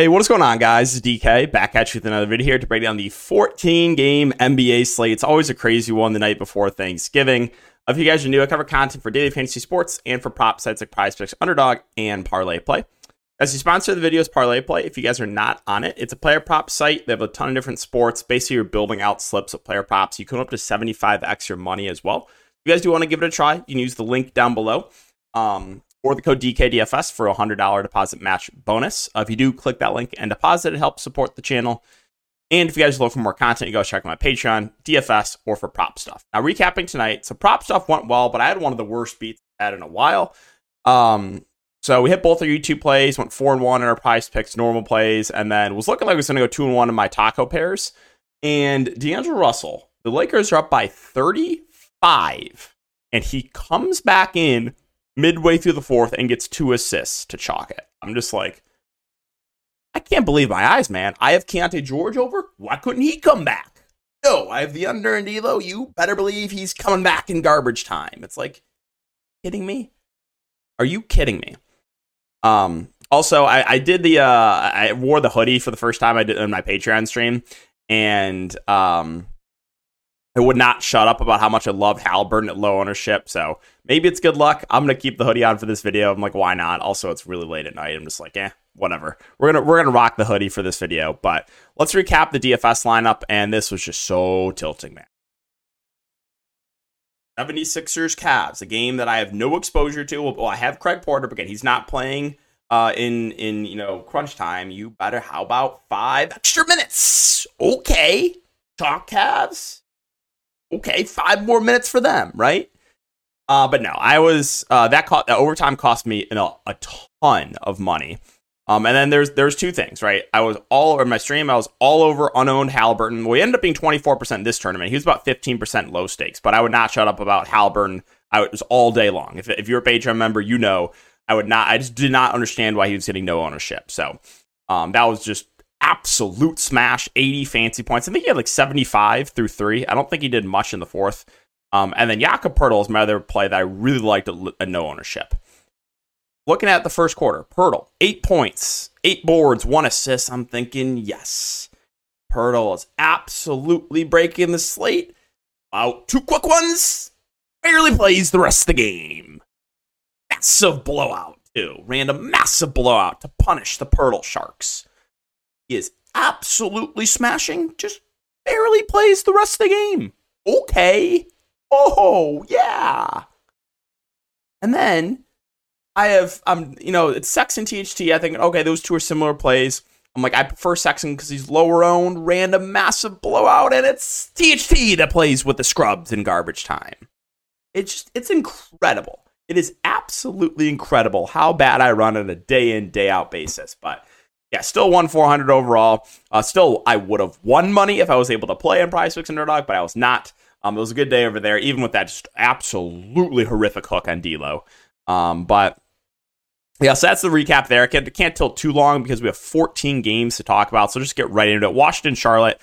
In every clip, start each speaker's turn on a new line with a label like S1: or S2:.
S1: Hey, what is going on, guys? It's DK back at you with another video here to break down the 14 game NBA slate. It's always a crazy one the night before Thanksgiving. If you guys are new, I cover content for daily fantasy sports and for prop sites like Prize Picks, Underdog, and Parlay Play. As you sponsor the video is Parlay Play. If you guys are not on it, it's a player prop site. They have a ton of different sports. Basically, you're building out slips of player props. You can up to 75x your money as well. If you guys do want to give it a try, you can use the link down below. Um, or the code DKDFS for a $100 deposit match bonus. Uh, if you do click that link and deposit, it helps support the channel. And if you guys looking for more content, you go check out my Patreon, DFS, or for prop stuff. Now, recapping tonight, so prop stuff went well, but I had one of the worst beats I've had in a while. Um, so we hit both our YouTube plays, went four and one in our prize picks, normal plays, and then was looking like I was going to go two and one in my taco pairs. And D'Angelo Russell, the Lakers are up by 35, and he comes back in midway through the fourth and gets two assists to chalk it. I'm just like, I can't believe my eyes, man. I have Keyonte George over. Why couldn't he come back? No, I have the under and D'Lo. You better believe he's coming back in garbage time. It's like, kidding me? Are you kidding me? Um. Also, I, I did the uh, I wore the hoodie for the first time I did on my Patreon stream, and um, I would not shut up about how much I loved Halliburton at low ownership. So maybe it's good luck. I'm gonna keep the hoodie on for this video. I'm like, why not? Also, it's really late at night. I'm just like, eh, whatever. We're gonna we're gonna rock the hoodie for this video. But let's recap the DFS lineup, and this was just so tilting, man. 76ers Cavs, a game that I have no exposure to. Well, I have Craig Porter, but again, he's not playing uh, in in you know crunch time. You better. How about five extra minutes? Okay, talk Cavs okay, five more minutes for them, right? Uh, but no, I was uh, that cost that overtime cost me you know, a ton of money. Um, and then there's there's two things, right? I was all over my stream. I was all over unowned Halliburton. We ended up being 24% this tournament. He was about 15% low stakes, but I would not shut up about Halliburton. I was all day long. If, if you're a Patreon member, you know I would not. I just did not understand why he was getting no ownership. So um, that was just absolute smash, 80 fancy points. I think he had like 75 through three. I don't think he did much in the fourth. Um, and then Jakob Poeltl is my other play that I really liked a no ownership. Looking at the first quarter, Poeltl, eight points, eight boards, one assist. I'm thinking, yes, Poeltl is absolutely breaking the slate. Out two quick ones, barely plays the rest of the game. Massive blowout, too. Random massive blowout to punish the Poeltl Sharks is absolutely smashing, just barely plays the rest of the game. Okay. Oh, yeah. And then I have, um, you know, it's Sexton THT. I think, okay, those two are similar plays. I'm like, I prefer Sexton because he's lower owned, random massive blowout, and it's THT that plays with the scrubs in garbage time. It's just, it's incredible. It is absolutely incredible how bad I run on a day in, day out basis. But yeah, still won 400 overall. Uh, still, I would have won money if I was able to play in Prize Picks Underdog, but I was not. Um, it was a good day over there, even with that just absolutely horrific hook on D'Lo. Um, but yeah, so that's the recap there. Can't, can't tilt too long because we have 14 games to talk about. So just get right into it. Washington, Charlotte.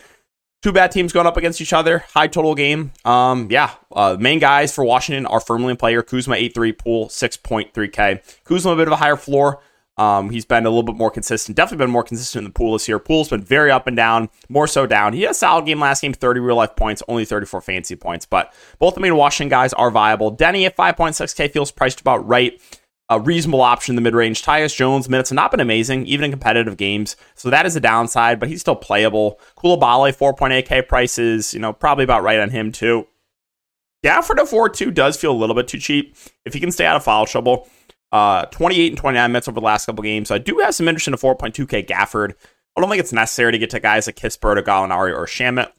S1: Two bad teams going up against each other. High total game. Um, yeah, uh, main guys for Washington are firmly in player. Kuzma 8-3, Poole 6.3K. Kuzma a bit of a higher floor. Um, he's been a little bit more consistent. Definitely been more consistent in the Poole this year. Poole's been very up and down, more so down. He had a solid game last game, 30 real life points, only 34 fancy points. But both the main Washington guys are viable. Deni at 5.6K feels priced about right. A reasonable option in the mid range. Tyus Jones minutes have not been amazing, even in competitive games. So that is a downside, but he's still playable. Coulibaly, 4.8K prices, you know, probably about right on him too. Gafford at 4-2 does feel a little bit too cheap. If he can stay out of foul trouble, uh, 28 and 29 minutes over the last couple games. So I do have some interest in a 4.2K Gafford. I don't think it's necessary to get to guys like Kispert or Gallinari or Shamet.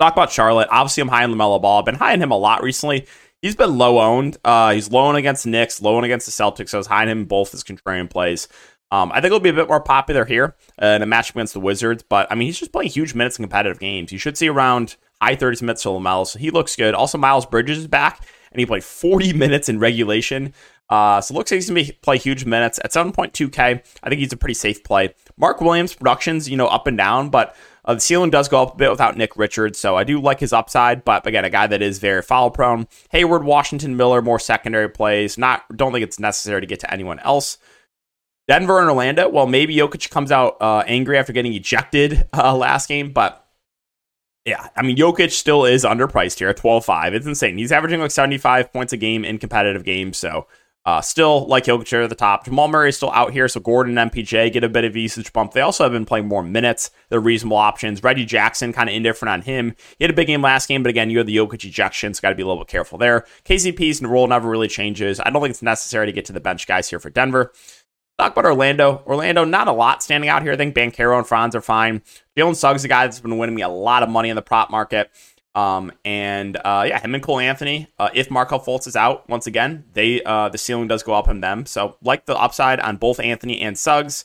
S1: Talk about Charlotte. Obviously, I'm high on LaMelo Ball. I've been high on him a lot recently. He's been low owned. Uh, he's low owned against Knicks, low owned against the Celtics. So I was high on him both as contrarian plays. Um, I think it'll be a bit more popular here uh, in a match against the Wizards. But I mean, he's just playing huge minutes in competitive games. You should see around high 30s minutes to LaMelo. So he looks good. Also, Miles Bridges is back, and he played 40 minutes in regulation. Uh, so looks like he's going to play huge minutes at 7.2K. I think he's a pretty safe play. Mark Williams productions, you know, up and down, but uh, the ceiling does go up a bit without Nick Richards, so I do like his upside. But again, a guy that is very foul prone. Hayward, Washington, Miller, more secondary plays. Not don't think it's necessary to get to anyone else. Denver and Orlando. Well, maybe Jokic comes out uh, angry after getting ejected uh, last game, but yeah, I mean, Jokic still is underpriced here at 12 5. It's insane. He's averaging like 75 points a game in competitive games. So, uh, still like Jokic at the top. Jamal Murray is still out here. So, Gordon and MPJ get a bit of usage bump. They also have been playing more minutes. They're reasonable options. Reggie Jackson, kind of indifferent on him. He had a big game last game, but again, you have the Jokic ejection. So, got to be a little bit careful there. KCP's role never really changes. I don't think it's necessary to get to the bench guys here for Denver. Talk about Orlando. Orlando, not a lot standing out here. I think Banchero and Franz are fine. Jalen Suggs, is a guy that's been winning me a lot of money in the prop market. Um, and uh, yeah, him and Cole Anthony. Uh, if Markelle Fultz is out once again, they uh, the ceiling does go up on them. So like the upside on both Anthony and Suggs.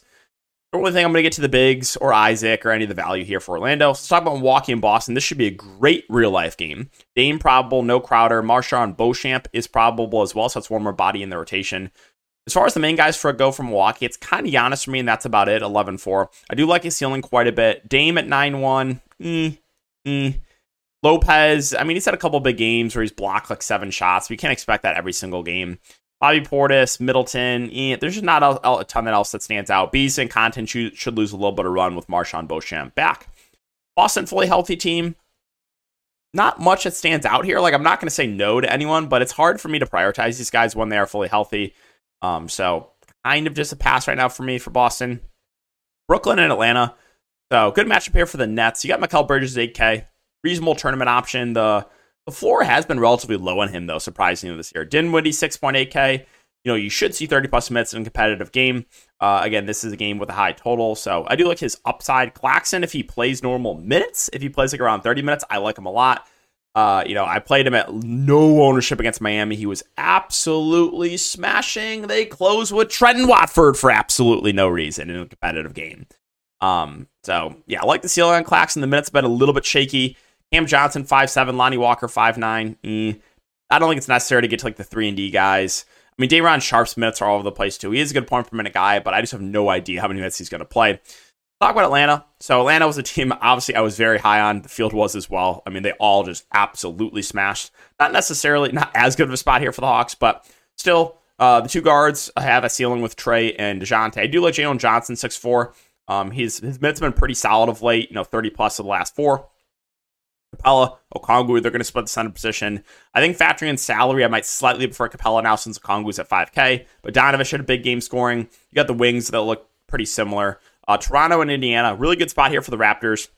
S1: Don't really think I'm going to get to the bigs or Isaac or any of the value here for Orlando. Let's talk about Milwaukee and Boston. This should be a great real life game. Dame probable, no Crowder. MarJon Beauchamp is probable as well. So that's one more body in the rotation. As far as the main guys for a go from Milwaukee, it's kind of Giannis for me, and that's about it. 11 4. I do like his ceiling quite a bit. Dame at 9 1. Mm, mm. Lopez, I mean, he's had a couple big games where he's blocked like seven shots. We can't expect that every single game. Bobby Portis, Middleton, eh, there's just not a, a, ton that else that stands out. Bees and Connaughton should, should lose a little bit of run with MarJon Beauchamp back. Boston, fully healthy team. Not much that stands out here. Like, I'm not going to say no to anyone, but it's hard for me to prioritize these guys when they are fully healthy. Um, so kind of just a pass right now for me for Boston. Brooklyn and Atlanta. So good matchup here for the Nets. You got Mikal Bridges 8K. Reasonable tournament option. The the floor has been relatively low on him though, surprisingly this year. Dinwiddie 6.8K. You know, you should see 30 plus minutes in a competitive game. Uh, again, this is a game with a high total, so I do like his upside. Claxton, if he plays normal minutes, if he plays like around 30 minutes, I like him a lot. Uh, you know, I played him at no ownership against Miami. He was absolutely smashing. They close with Trendon Watford for absolutely no reason in a competitive game. Um, so yeah, I like the ceiling on Claxton. The minutes have been a little bit shaky. Cam Johnson five seven, Lonnie Walker five nine. Eh. I don't think it's necessary to get to like the three and D guys. I mean, Day'Ron Sharpe's minutes are all over the place too. He is a good point per minute guy, but I just have no idea how many minutes he's going to play talk about Atlanta. So Atlanta was a team obviously I was very high on. The field was as well. I mean, they all just absolutely smashed. Not necessarily not as good of a spot here for the Hawks, but still uh, the two guards have a ceiling with Trae and DeJounte. I do like Jalen Johnson, six four. Um, his his minutes have been pretty solid of late, you know, 30 plus of the last four. Capela, Okongwu, they're going to split the center position. I think factoring in salary, I might slightly prefer Capela now since Okongwu's at 5K. But Donovan had a big game scoring. You got the wings that look pretty similar. Uh, Toronto and Indiana, really good spot here for the Raptors.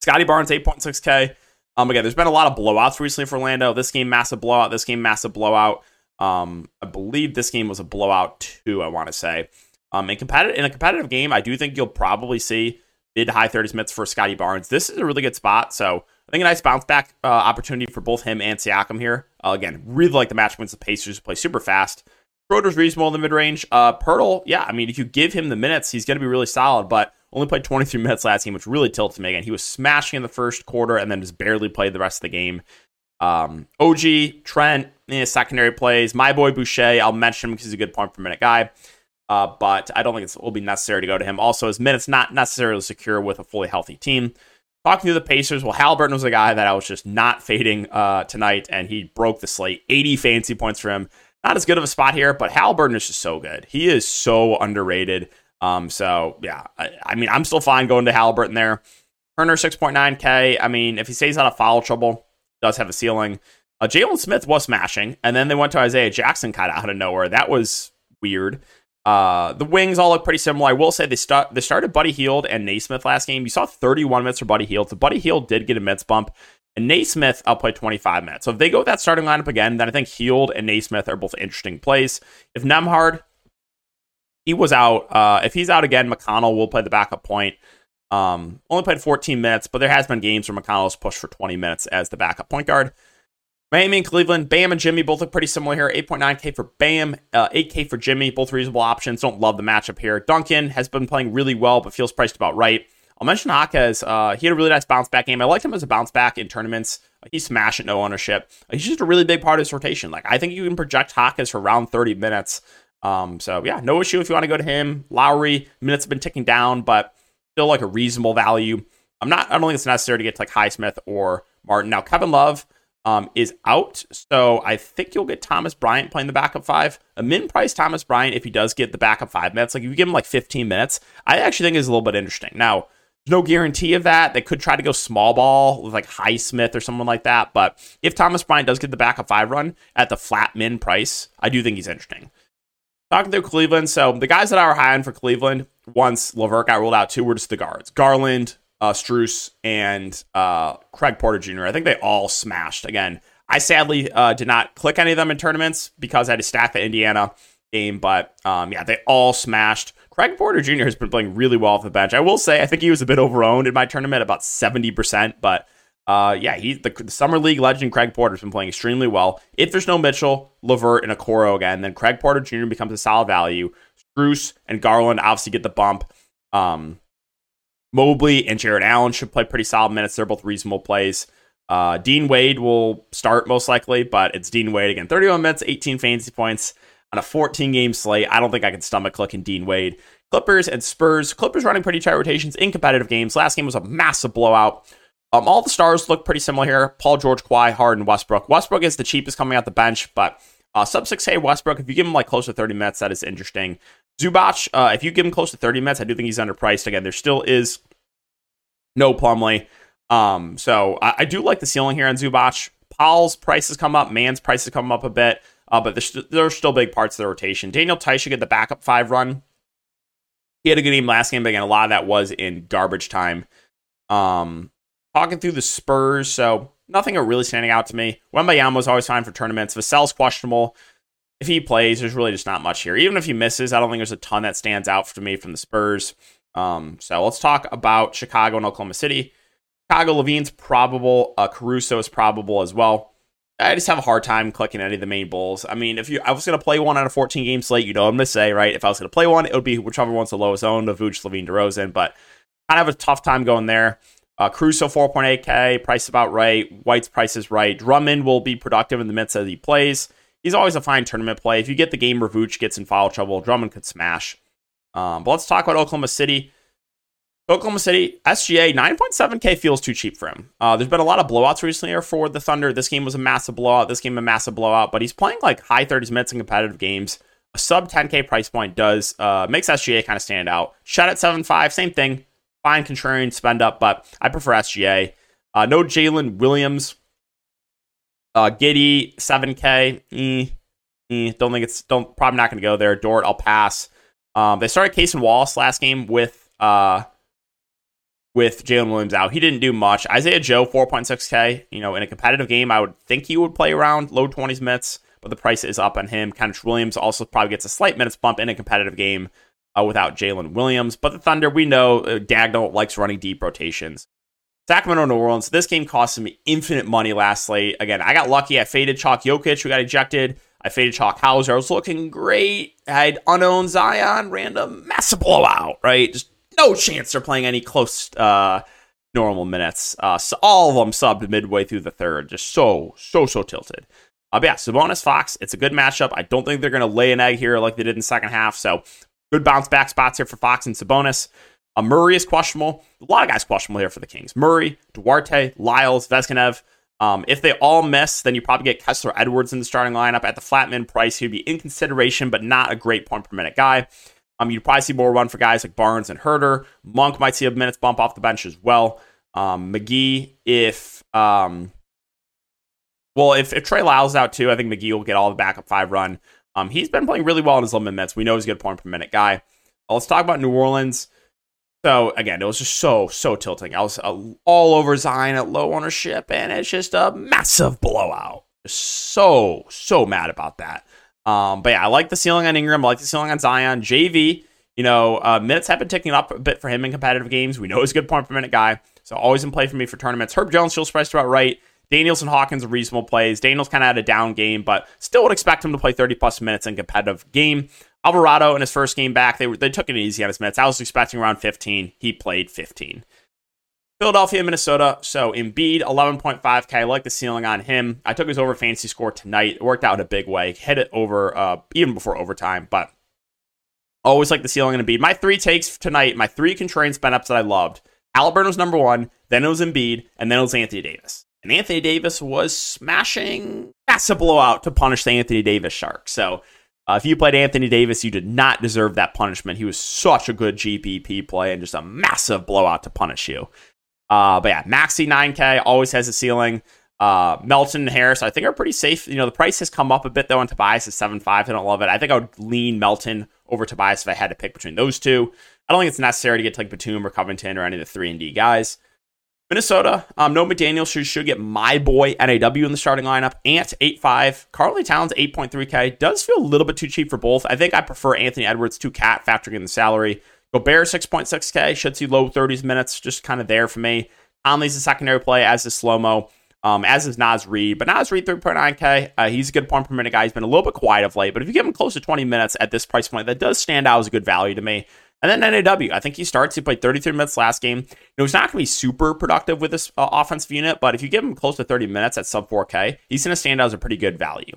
S1: Scottie Barnes, 8.6K. Um, again, there's been a lot of blowouts recently for Orlando. This game, massive blowout. This game, massive blowout. Um, I believe this game was a blowout too. I want to say. Um, in competitive in a competitive game, I do think you'll probably see mid high 30s minutes for Scottie Barnes. This is a really good spot. So I think a nice bounce back uh, opportunity for both him and Siakam here. Uh, again, really like the match against the Pacers, play super fast. Schroeder's reasonable in the mid range. Uh, Poeltl, yeah, I mean, if you give him the minutes, he's going to be really solid, but only played 23 minutes last game, which really tilts me again. He was smashing in the first quarter and then just barely played the rest of the game. Um, OG, Trent, eh, secondary plays. My boy Boucher, I'll mention him because he's a good point per minute guy. Uh, but I don't think it will be necessary to go to him. Also, his minutes not necessarily secure with a fully healthy team. Talking to the Pacers, well, Halliburton was a guy that I was just not fading uh, tonight, and he broke the slate. 80 fancy points for him not as good of a spot here, but Halliburton is just so good. He is so underrated. Um, so yeah, I, I mean, I'm still fine going to Halliburton there. Turner 6.9K. I mean, if he stays out of foul trouble, does have a ceiling. Uh, Jalen Smith was smashing, and then they went to Isaiah Jackson kind of out of nowhere. That was weird. Uh, the wings all look pretty similar. I will say they start they started Buddy Hield and Nesmith last game. You saw 31 minutes for Buddy Hield. So Buddy Hield did get a minutes bump. And Nesmith play 25 minutes. So if they go with that starting lineup again, then I think Hield and Nesmith are both interesting plays. If Nembhard, he was out. Uh, if he's out again, McConnell will play the backup point. Um, only played 14 minutes, but there has been games where McConnell's pushed for 20 minutes as the backup point guard. Miami and Cleveland, Bam and Jimmy both look pretty similar here. 8.9K for Bam, uh, 8K for Jimmy, both reasonable options. Don't love the matchup here. Duncan has been playing really well, but feels priced about right. I'll mention Jaquez. Uh, he had a really nice bounce back game. I liked him as a bounce back in tournaments. He's smashing no ownership. He's just a really big part of his rotation. Like I think you can project Jaquez for around 30 minutes. Um, so yeah, no issue if you want to go to him. Lowry minutes have been ticking down, but still like a reasonable value. I'm not. I don't think it's necessary to get to like Highsmith or Martin. Now Kevin Love. um, is out. So I think you'll get Thomas Bryant playing the backup five. A min price Thomas Bryant, if he does get the backup five minutes, like if you give him like 15 minutes, I actually think is a little bit interesting. Now, no guarantee of that. They could try to go small ball with like Highsmith or someone like that. But if Thomas Bryant does get the backup five run at the flat min price, I do think he's interesting. Talking through Cleveland, so the guys that I were high on for Cleveland once LeVert got ruled out too were just the guards. Garland, uh, Strus, and uh, Craig Porter Jr. I think they all smashed. Again, I sadly uh, did not click any of them in tournaments because I had to stack the Indiana game, but um, yeah, they all smashed. Craig Porter Jr. has been playing really well off the bench. I will say, I think he was a bit overowned in my tournament, about 70%, but uh, yeah, he the, the, summer league legend Craig Porter has been playing extremely well. If there's no Mitchell, LeVert, and Okoro again, then Craig Porter Jr. becomes a solid value. Strus and Garland obviously get the bump. Um, Mobley and Jarrett Allen should play pretty solid minutes. They're both reasonable plays. Uh, Dean Wade will start most likely, but it's Dean Wade again. 31 minutes, 18 fantasy points on a 14 game slate. I don't think I can stomach clicking Dean Wade. Clippers and Spurs. Clippers running pretty tight rotations in competitive games. Last game was a massive blowout. Um, all the stars look pretty similar here. Paul George, Kawhi, Harden, Westbrook. Westbrook is the cheapest coming out the bench, but uh, sub 6K Westbrook, if you give him like close to 30 minutes, that is interesting. Zubac, uh, if you give him close to 30 minutes, I do think he's underpriced. Again, there still is no Plumlee. Um, so I, I, do like the ceiling here on Zubac. Powell's prices come up, Mann's prices come up a bit, uh, but there's, there's still big parts of the rotation. Daniel Theis should get the backup five run. He had a good game last game, but again, a lot of that was in garbage time. Um, talking through the Spurs, so nothing really standing out to me. Wembanyama was always fine for tournaments. Vassell's questionable. If he plays, there's really just not much here. Even if he misses, I don't think there's a ton that stands out for me from the Spurs. Um, so let's talk about Chicago and Oklahoma City. Chicago LaVine's probable. Uh, Caruso is probable as well. I just have a hard time clicking any of the main bulls. I mean, if you I was going to play one on a 14 game slate, you know I'm going to say, right? If I was going to play one, it would be whichever one's the lowest owned of Vooch, LaVine, DeRozan. But kind of a tough time going there. Uh, Caruso 4.8K, price about right. White's price is right. Drummond will be productive in the midst of he plays. He's always a fine tournament play. If you get the game where Vooch gets in foul trouble, Drummond could smash. Um, but let's talk about Oklahoma City. Oklahoma City, SGA, 9.7K feels too cheap for him. Uh, there's been a lot of blowouts recently for the Thunder. This game was a massive blowout. This game, a massive blowout. But he's playing like high 30s minutes in competitive games. A sub 10K price point does uh, makes SGA kind of stand out. Shot at 7.5, same thing fine contrarian spend up, but I prefer SGA. Uh, no Jalen Williams. Uh, Giddey, 7K. Eh, eh, don't think it's don't probably not going to go there. Dort, I'll pass. Um, they started Cason Wallace last game with uh with Jalen Williams out. He didn't do much. Isaiah Joe, 4.6K. You know, in a competitive game, I would think he would play around low 20s minutes, but the price is up on him. Kenrich Williams also probably gets a slight minutes bump in a competitive game uh, without Jalen Williams. But the Thunder, we know uh, Dagnall likes running deep rotations. Sacramento, New Orleans. This game cost me infinite money last slate. Again, I got lucky. I faded Chalk Jokic, who got ejected. I faded Chalk Hauser. I was looking great. I had unknown Zion, random massive blowout, right? Just no chance they're playing any close uh, normal minutes. Uh, so all of them subbed midway through the third. Just so, so, so tilted. Uh, but yeah, Sabonis Fox, it's a good matchup. I don't think they're going to lay an egg here like they did in the second half. So Good bounce back spots here for Fox and Sabonis. Uh, Murray is questionable. A lot of guys questionable here for the Kings. Murray, Duarte, Lyles, Vezenkov. Um, if they all miss, then you probably get Kessler Edwards in the starting lineup at the flatman price. He'd be in consideration, but not a great point per minute guy. Um, you'd probably see more run for guys like Barnes and Huerter. Monk might see a minutes bump off the bench as well. Um, McGee, if um, well, if, if Trey Lyles out too, I think McGee will get all the backup five run. Um, he's been playing really well in his limited minutes. We know he's a good point per minute guy. Uh, let's talk about New Orleans. So again, it was just so so tilting. I was uh, all over Zion at low ownership, and it's just a massive blowout. Just so so mad about that. Um, but yeah, I like the ceiling on Ingram. I like the ceiling on Zion. JV, you know, uh, minutes have been ticking up a bit for him in competitive games. We know he's a good point per minute guy, so always in play for me for tournaments. Herb Jones feels priced about right. Daniels and Hawkins reasonable plays. Daniels kind of had a down game, but still would expect him to play 30 plus minutes in competitive game. Alvarado in his first game back, they, they took it easy on his minutes. I was expecting around 15. He played 15. Philadelphia, Minnesota. So Embiid, 11.5K. I like the ceiling on him. I took his over fantasy score tonight. It worked out in a big way. Hit it over uh, even before overtime, but always like the ceiling on Embiid. My three takes tonight, my three contrarian spin ups that I loved. Halliburton was number one, then it was Embiid, and then it was Anthony Davis. and Anthony Davis was smashing massive blowout to punish the Anthony Davis Sharks. So uh, if you played Anthony Davis, you did not deserve that punishment. He was such a good GPP play and just a massive blowout to punish you. Uh, but yeah, Maxey 9K always has a ceiling. Uh, Melton and Harris, I think, are pretty safe. You know, the price has come up a bit though, and Tobias is 7.5. I don't love it. I think I would lean Melton over Tobias if I had to pick between those two. I don't think it's necessary to get to like Batum or Covington or any of the 3 and D guys. Minnesota, um, no McDaniel should, should get my boy NAW in the starting lineup. Ant 8.5. Karl-Anthony Towns 8.3K. Does feel a little bit too cheap for both. I think I prefer Anthony Edwards to KAT factoring in the salary. Gobert 6.6K. Should see low 30s minutes. Just kind of there for me. Conley's a secondary play, as is slow mo. Um, as is Naz Reid, but Naz Reid 3.9K. Uh, he's a good point per minute guy. He's been a little bit quiet of late, but if you give him close to 20 minutes at this price point, that does stand out as a good value to me. And then NAW, I think he starts. He played 33 minutes last game. You know, he's not going to be super productive with this uh, offensive unit, but if you give him close to 30 minutes at sub 4K, he's going to stand out as a pretty good value.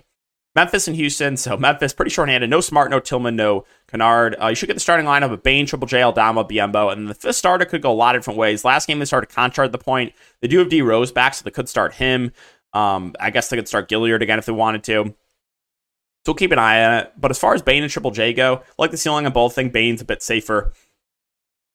S1: Memphis and Houston. So Memphis pretty short-handed. No Smart, no Tillman, no Kennard. Uh, you should get the starting lineup of Bane, Triple J, Aldama, Biyombo, and the fifth starter could go a lot of different ways. Last game they started Konchar at the point. They do have D Rose back, so they could start him. Um, I guess they could start Gilyard again if they wanted to. So we'll keep an eye on it. But as far as Bane and Triple J go, like the ceiling on both. I think Bane's a bit safer.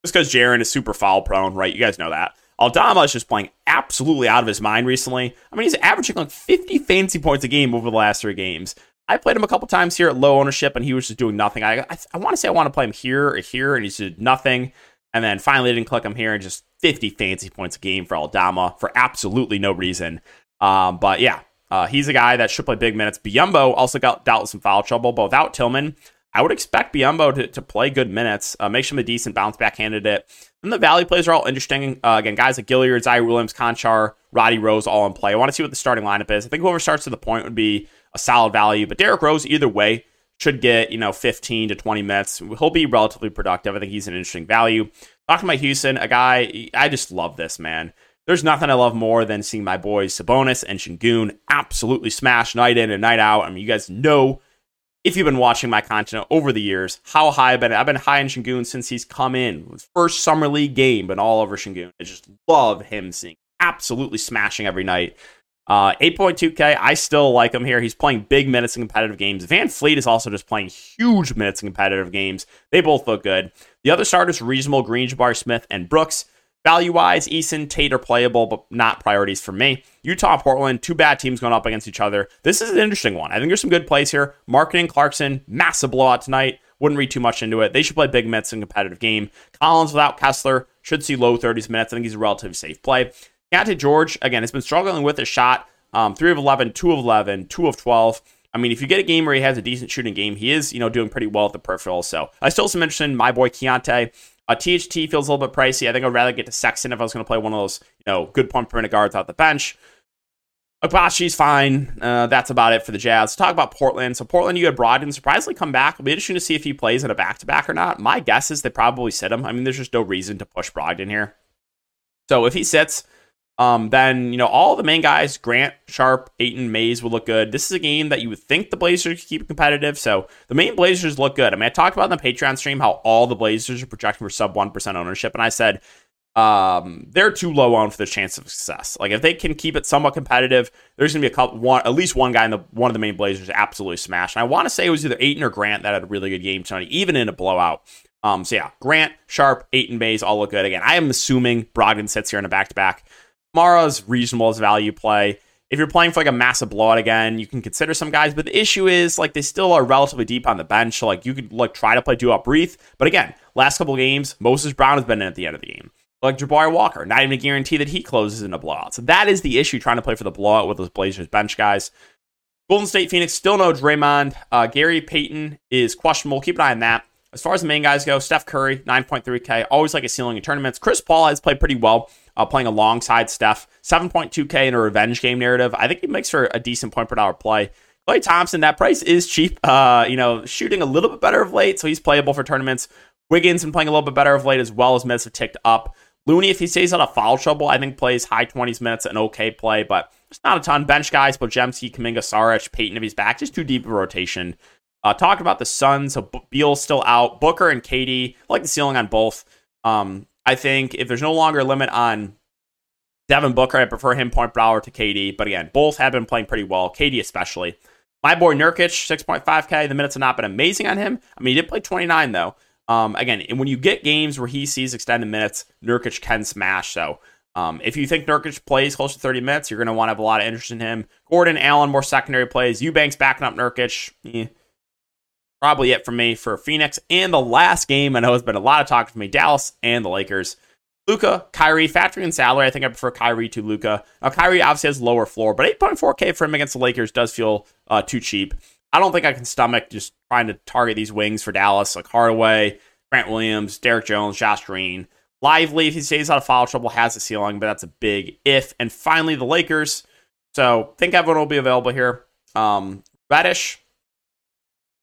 S1: Just because Jaren is super foul prone, right? You guys know that. Aldama is just playing absolutely out of his mind recently. I mean, he's averaging like 50 fancy points a game over the last three games. I played him a couple times here at low ownership, and he was just doing nothing. I I, I want to say I want to play him here or here, and he's did nothing. And then finally, I didn't click him here, and just 50 fancy points a game for Aldama for absolutely no reason. Um, but yeah, uh, he's a guy that should play big minutes. Biyombo also got dealt with some foul trouble, but without Tillman, I would expect Biyombo to, to play good minutes, uh, makes him a decent bounce back candidate. And the value plays are all interesting. Uh, again, guys like Gilyard, Ziaire Williams, Konchar, Roddy Rose all in play. I want to see what the starting lineup is. I think whoever starts to the point would be a solid value. But Derrick Rose, either way, should get, you know, 15 to 20 minutes. He'll be relatively productive. I think he's an interesting value. Talking about Houston, a guy, I just love this, man. There's nothing I love more than seeing my boys Sabonis and Sengun absolutely smash night in and night out. I mean, you guys know if you've been watching my content over the years, how high I've been. I've been high in Sengun since he's come in. First summer league game, but all over Sengun. I just love him seeing absolutely smashing every night. Uh, 8.2K, I still like him here. He's playing big minutes in competitive games. VanVleet is also just playing huge minutes in competitive games. They both look good. The other starters, reasonable, Green, Jabari Smith, and Brooks. Value wise, Eason, Tate are playable, but not priorities for me. Utah, Portland, two bad teams going up against each other. This is an interesting one. I think there's some good plays here. Markkanen, Clarkson, massive blowout tonight. Wouldn't read too much into it. They should play big minutes in competitive game. Collins without Kessler should see low 30s minutes. I think he's a relatively safe play. Keyonte George, again, has been struggling with a shot. Um, 3 of 11, 2 of 11, 2 of 12. I mean, if you get a game where he has a decent shooting game, he is, you know, doing pretty well at the peripheral. So I still some interest in my boy Keyonte. Uh, THT feels a little bit pricey. I think I'd rather get to Sexton if I was going to play one of those, you know, good point per minute guards out the bench. Agbaji's fine. Uh, that's about it for the Jazz. Talk about Portland. So Portland, you had Brogdon surprisingly come back. It'll be interesting to see if he plays in a back to back or not. My guess is they probably sit him. I mean, there's just no reason to push Brogdon here. So if he sits, um, then you know all the main guys, Grant, Sharpe, Ayton, Mays will look good. This is a game that you would think the Blazers could keep competitive. So the main Blazers look good. I mean, I talked about in the Patreon stream how all the Blazers are projecting for sub one percent ownership, and I said um, they're too low on for the chance of success. Like if they can keep it somewhat competitive, there's gonna be a couple, one at least one guy in the one of the main Blazers absolutely smashed. And I want to say it was either Ayton or Grant that had a really good game tonight, even in a blowout. Um, so yeah, Grant, Sharpe, Ayton, Mays all look good. Again, I am assuming Brogdon sits here in a back to back. Mara's reasonable as value play. If you're playing for like a massive blowout again, you can consider some guys, but the issue is like they still are relatively deep on the bench. So like you could like try to play Duop Reath. But again, last couple games, Moses Brown has been in at the end of the game. Like Jabari Walker, not even a guarantee that he closes in a blowout. So that is the issue trying to play for the blowout with those Blazers bench guys. Golden State Phoenix still no Draymond. Uh, Gary Payton is questionable. Keep an eye on that. As far as the main guys go, Steph Curry, 9.3K, always like a ceiling in tournaments. Chris Paul has played pretty well uh, playing alongside Steph. 7.2K in a revenge game narrative. I think he makes for a decent point per dollar play. Klay Thompson, that price is cheap. Uh, you know, shooting a little bit better of late, so he's playable for tournaments. Wiggins been playing a little bit better of late as well as minutes have ticked up. Looney, if he stays out of foul trouble, I think plays high 20s minutes, an okay play, but it's not a ton. Bench guys, Podziemski, Kuminga, Saric, Payton if he's back, just too deep of a rotation. Uh, talking about the Suns, so Beal's still out. Booker and KD, I like the ceiling on both. Um, I think if there's no longer a limit on Devin Booker, I prefer him point per hour to KD, but again, both have been playing pretty well, KD especially. My boy Nurkic, 6.5K. The minutes have not been amazing on him. I mean, he did play 29 though. Um, again, and when you get games where he sees extended minutes, Nurkic can smash. So um, if you think Nurkic plays close to 30 minutes, you're going to want to have a lot of interest in him. Gordon, Allen, more secondary plays. Eubanks backing up Nurkic. Eh, probably it for me for Phoenix. And the last game, I know has been a lot of talk for me, Dallas and the Lakers. Luka, Kyrie, factoring in salary, I think I prefer Kyrie to Luka. Now, Kyrie obviously has lower floor, but 8.4K for him against the Lakers does feel uh, too cheap. I don't think I can stomach just trying to target these wings for Dallas, like Hardaway, Grant Williams, Derrick Jones, Josh Green. Lively, if he stays out of foul trouble, has a ceiling, but that's a big if. And finally, the Lakers. So think everyone will be available here. Um, Reddish,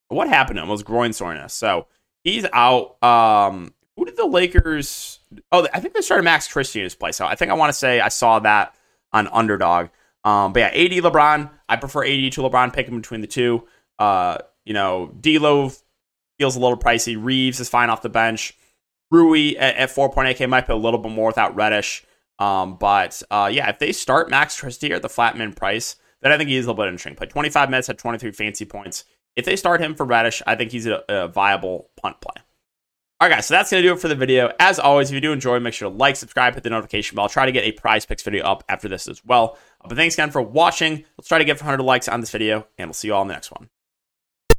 S1: what happened to him? It was groin soreness. So he's out. Um, who did the Lakers? Oh, I think they started Max Christie in his place. So I think I want to say I saw that on Underdog. Um, but yeah, AD LeBron. I prefer AD to LeBron. Pick him between the two. Uh, you know, D'Lo feels a little pricey. Reeves is fine off the bench. Rui at, at 4.8k might pay a little bit more without Reddish. Um, but uh, yeah, if they start Max Christie at the flat min price, then I think he's a little bit interesting. Play 25 minutes at 23 fancy points. If they start him for Reddish, I think he's a, a viable punt play. All right, guys, so that's going to do it for the video. As always, if you do enjoy, make sure to like, subscribe, hit the notification bell. I'll try to get a prize picks video up after this as well. But thanks again for watching. Let's try to get 100 likes on this video, and we'll see you all in the next one.